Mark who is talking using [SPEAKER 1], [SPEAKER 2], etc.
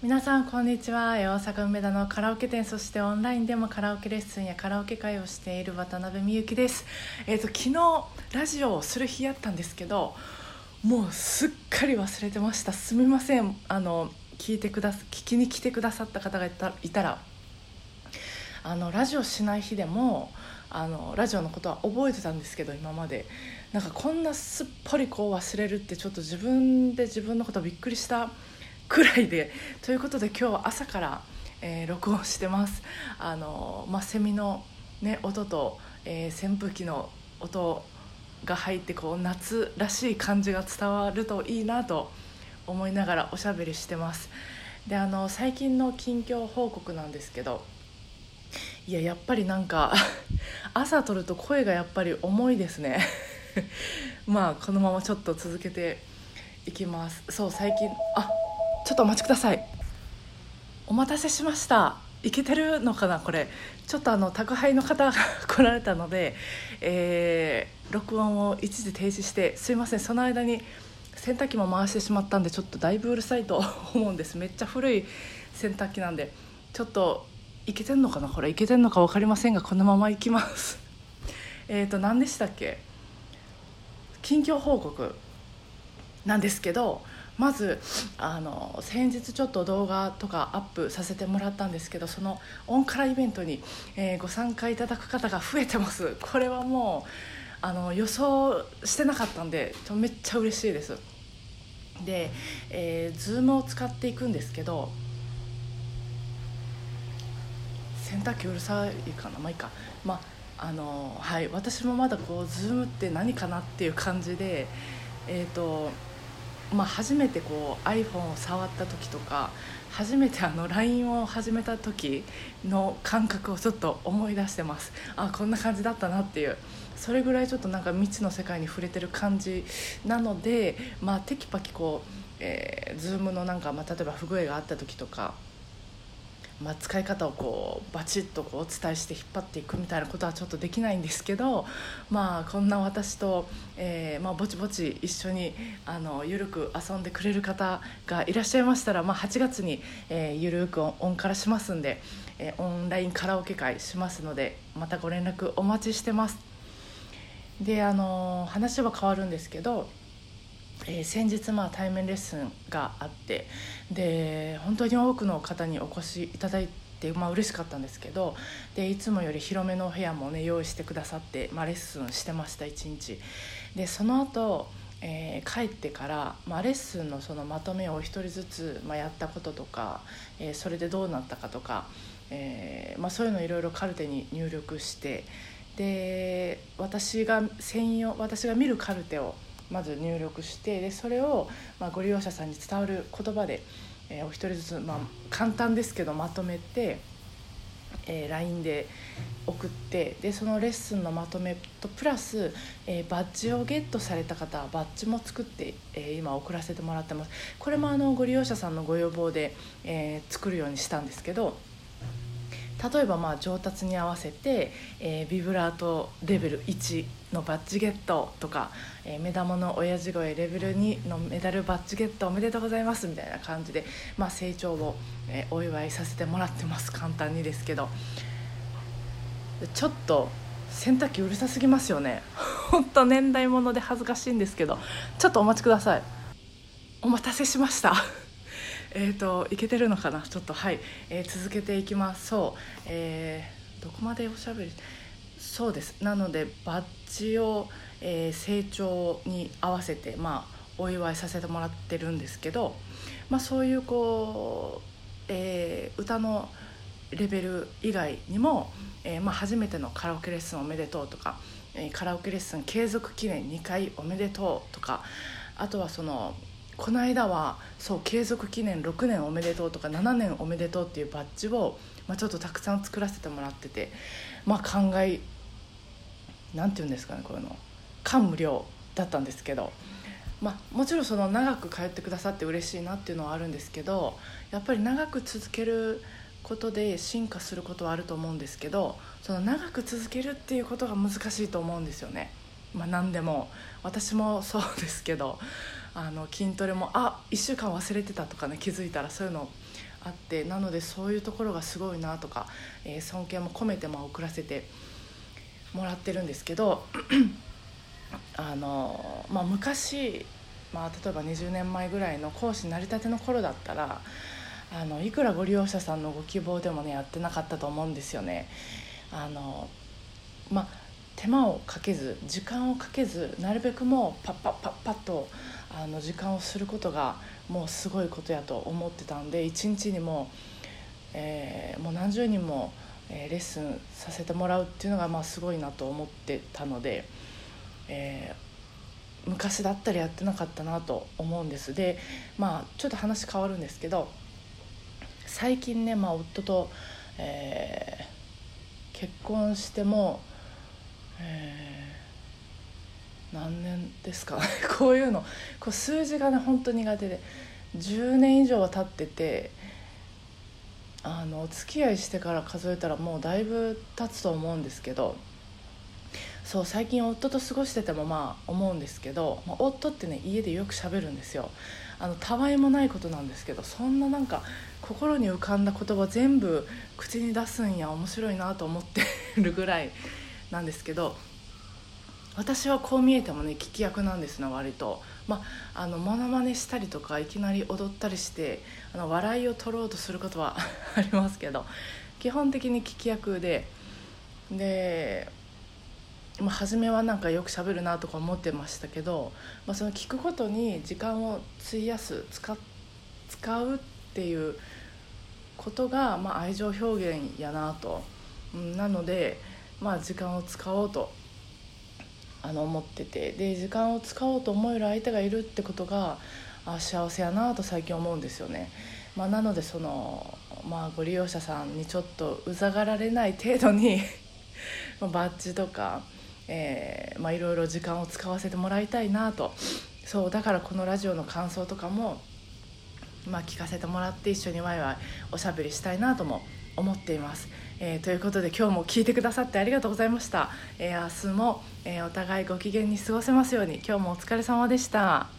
[SPEAKER 1] 皆さんこんにちは。大阪梅田のカラオケ店そしてオンラインでもカラオケレッスンやカラオケ会をしている渡辺美幸です、えーと、昨日ラジオをする日やったんですけどもうすっかり忘れてました。すみません。あの聞いてくだ聞きに来てくださった方がいたいたらあのラジオしない日でもあのラジオのことは覚えてたんですけど今まで。なんかこんなすっぽりこう忘れるってちょっと自分で自分のことびっくりしたくらいで。ということで今日は朝から、えー、録音してます。あの、まあ、セミの、ね、音と、えー、扇風機の音が入ってこう夏らしい感じが伝わるといいなと思いながらおしゃべりしてます。であの最近の近況報告なんですけどいややっぱりなんか 朝撮ると声がやっぱり重いですね。まあこのままちょっと続けていきます。そう最近あちょっとお待ちください。お待たせしました。いけてるのかなこれ。ちょっとあの宅配の方が来られたので、えー、録音を一時停止してすいません。その間に洗濯機も回してしまったんでちょっとだいぶうるさいと思うんです。めっちゃ古い洗濯機なんで。ちょっといけてんのかなこれ。いけてんのか分かりませんがこのままいきます。えっと何でしたっけ？近況報告なんですけどまずあの先日ちょっと動画とかアップさせてもらったんですけどそのオンカライベントに、えー、ご参加いただく方が増えてます。これはもうあの予想してなかったんでめっちゃ嬉しいです。で、えー、Zoom を使っていくんですけど洗濯機うるさいかな。まあいいか。まああのはい。私もまだこう Zoom って何かなっていう感じでえっ、ー、とまあ、初めてこう iPhone を触った時とか初めてあの LINE を始めた時の感覚をちょっと思い出してます。あこんな感じだったなっていう。それぐらいちょっとなんか未知の世界に触れてる感じなので、まあ、テキパキこう、えー、Zoom のなんか、まあ、例えば不具合があった時とかまあ、使い方をこうバチッとこうお伝えして引っ張っていくみたいなことはちょっとできないんですけど、まあ、こんな私と、えーまあ、ぼちぼち一緒にあのゆるく遊んでくれる方がいらっしゃいましたら、まあ、8月に、えー、ゆるくオンからしますんで、えー、オンラインカラオケ会しますのでまたご連絡お待ちしてます。であの話は変わるんですけどえー、先日まあ対面レッスンがあってで本当に多くの方にお越しいただいて、まあ嬉しかったんですけどでいつもより広めのお部屋もね用意してくださって、まあ、レッスンしてました一日。でその後えー、帰ってから、まあ、レッスンのそのまとめをお一人ずつ、まあ、やったこととか、えー、それでどうなったかとか、えーまあ、そういうのをいろいろカルテに入力してで私が専用私が見るカルテをまず入力してでそれを、ま、ご利用者さんに伝わる言葉で、えー、お一人ずつ、まあ、簡単ですけどまとめて、えー、LINE で送ってでそのレッスンのまとめとプラス、えー、バッジをゲットされた方はバッジも作って、え、今送らせてもらってます。これもあのご利用者さんのご要望で、え、作るようにしたんですけど例えばまあ上達に合わせて、えー、ビブラートレベル1のバッジゲットとか、えー、目玉の親父声レベル2のメダルバッジゲットおめでとうございますみたいな感じで、まあ、成長を、えー、お祝いさせてもらってます簡単にですけど。ちょっと洗濯機うるさすぎますよね。本当年代物で恥ずかしいんですけど。ちょっとお待ちください。お待たせしました。えっといけてるのかな？ちょっとはい、えー、続けていきますそう。えー、どこまでおしゃべり？そうです。なのでバッジを、え、成長に合わせてまあお祝いさせてもらってるんですけど、まあ、そういうこう、え、歌のレベル以外にも、えまあ、初めてのカラオケレッスンおめでとうとか、え、カラオケレッスン継続記念2回おめでとうとかあとはそのこの間はそう継続記念6年おめでとうとか7年おめでとうっていうバッジを、まあ、ちょっとたくさん作らせてもらっててまあ考えなんて言うんですかねこういうの。感無量だったんですけど、まあ、もちろんその長く通ってくださって嬉しいなっていうのはあるんですけどやっぱり長く続けることで進化することはあると思うんですけどその長く続けるっていうことが難しいと思うんですよね。まあ、何でも。私もそうですけどあの筋トレもあ1週間忘れてたとかね気づいたらそういうのあってなのでそういうところがすごいなとか、えー、尊敬も込めてまあ送らせてもらってるんですけど あの、まあ、昔、まあ、例えば20年前ぐらいの講師なりたての頃だったらあのいくらご利用者さんのご希望でもねやってなかったと思うんですよね。あのまあ手間をかけず時間をかけずなるべくもうパッパッパッパッとあの時間をすることがもうすごいことやと思ってたんで一日にも、えー、もう何十人も、えー、レッスンさせてもらうっていうのがまあすごいなと思ってたので、えー、昔だったらやってなかったなと思うんです。でまあちょっと話変わるんですけど最近ね、まあ、夫と、えー、結婚してもえ、何年ですか？こういうの。こう数字がね本当苦手で。10年以上は経っててあのお付き合いしてから数えたらもうだいぶ経つと思うんですけどそう最近夫と過ごしててもまあ思うんですけど、まあ、夫ってね家でよくしゃべるんですよ。あのたわいもないことなんですけどそんななんか心に浮かんだ言葉全部口に出すんや面白いなと思ってるぐらいなんですけど私はこう見えてもね聞き役なんですね割と。まあ、あのモノマネしたりとかいきなり踊ったりしてあの笑いを取ろうとすることは ありますけど基本的に聞き役でで、まあ、初めはなんかよくしゃべるなとか思ってましたけど、まあ、その聞くことに時間を費やす使使うっていうことが、まあ、愛情表現やなと。なのでまあ、時間を使おうとあの思っててで時間を使おうと思える相手がいるってことがあ幸せやなと最近思うんですよね。まあ、なのでその、まあ、ご利用者さんにちょっとうざがられない程度に バッジとか、えーまあ、いろいろ時間を使わせてもらいたいなとそうだからこのラジオの感想とかも、まあ、聞かせてもらって一緒にワイワイおしゃべりしたいなとも思思っています。えー、ということで今日も聞いてくださってありがとうございました、えー、明日も、えー、お互いご機嫌に過ごせますように。今日もお疲れ様でした。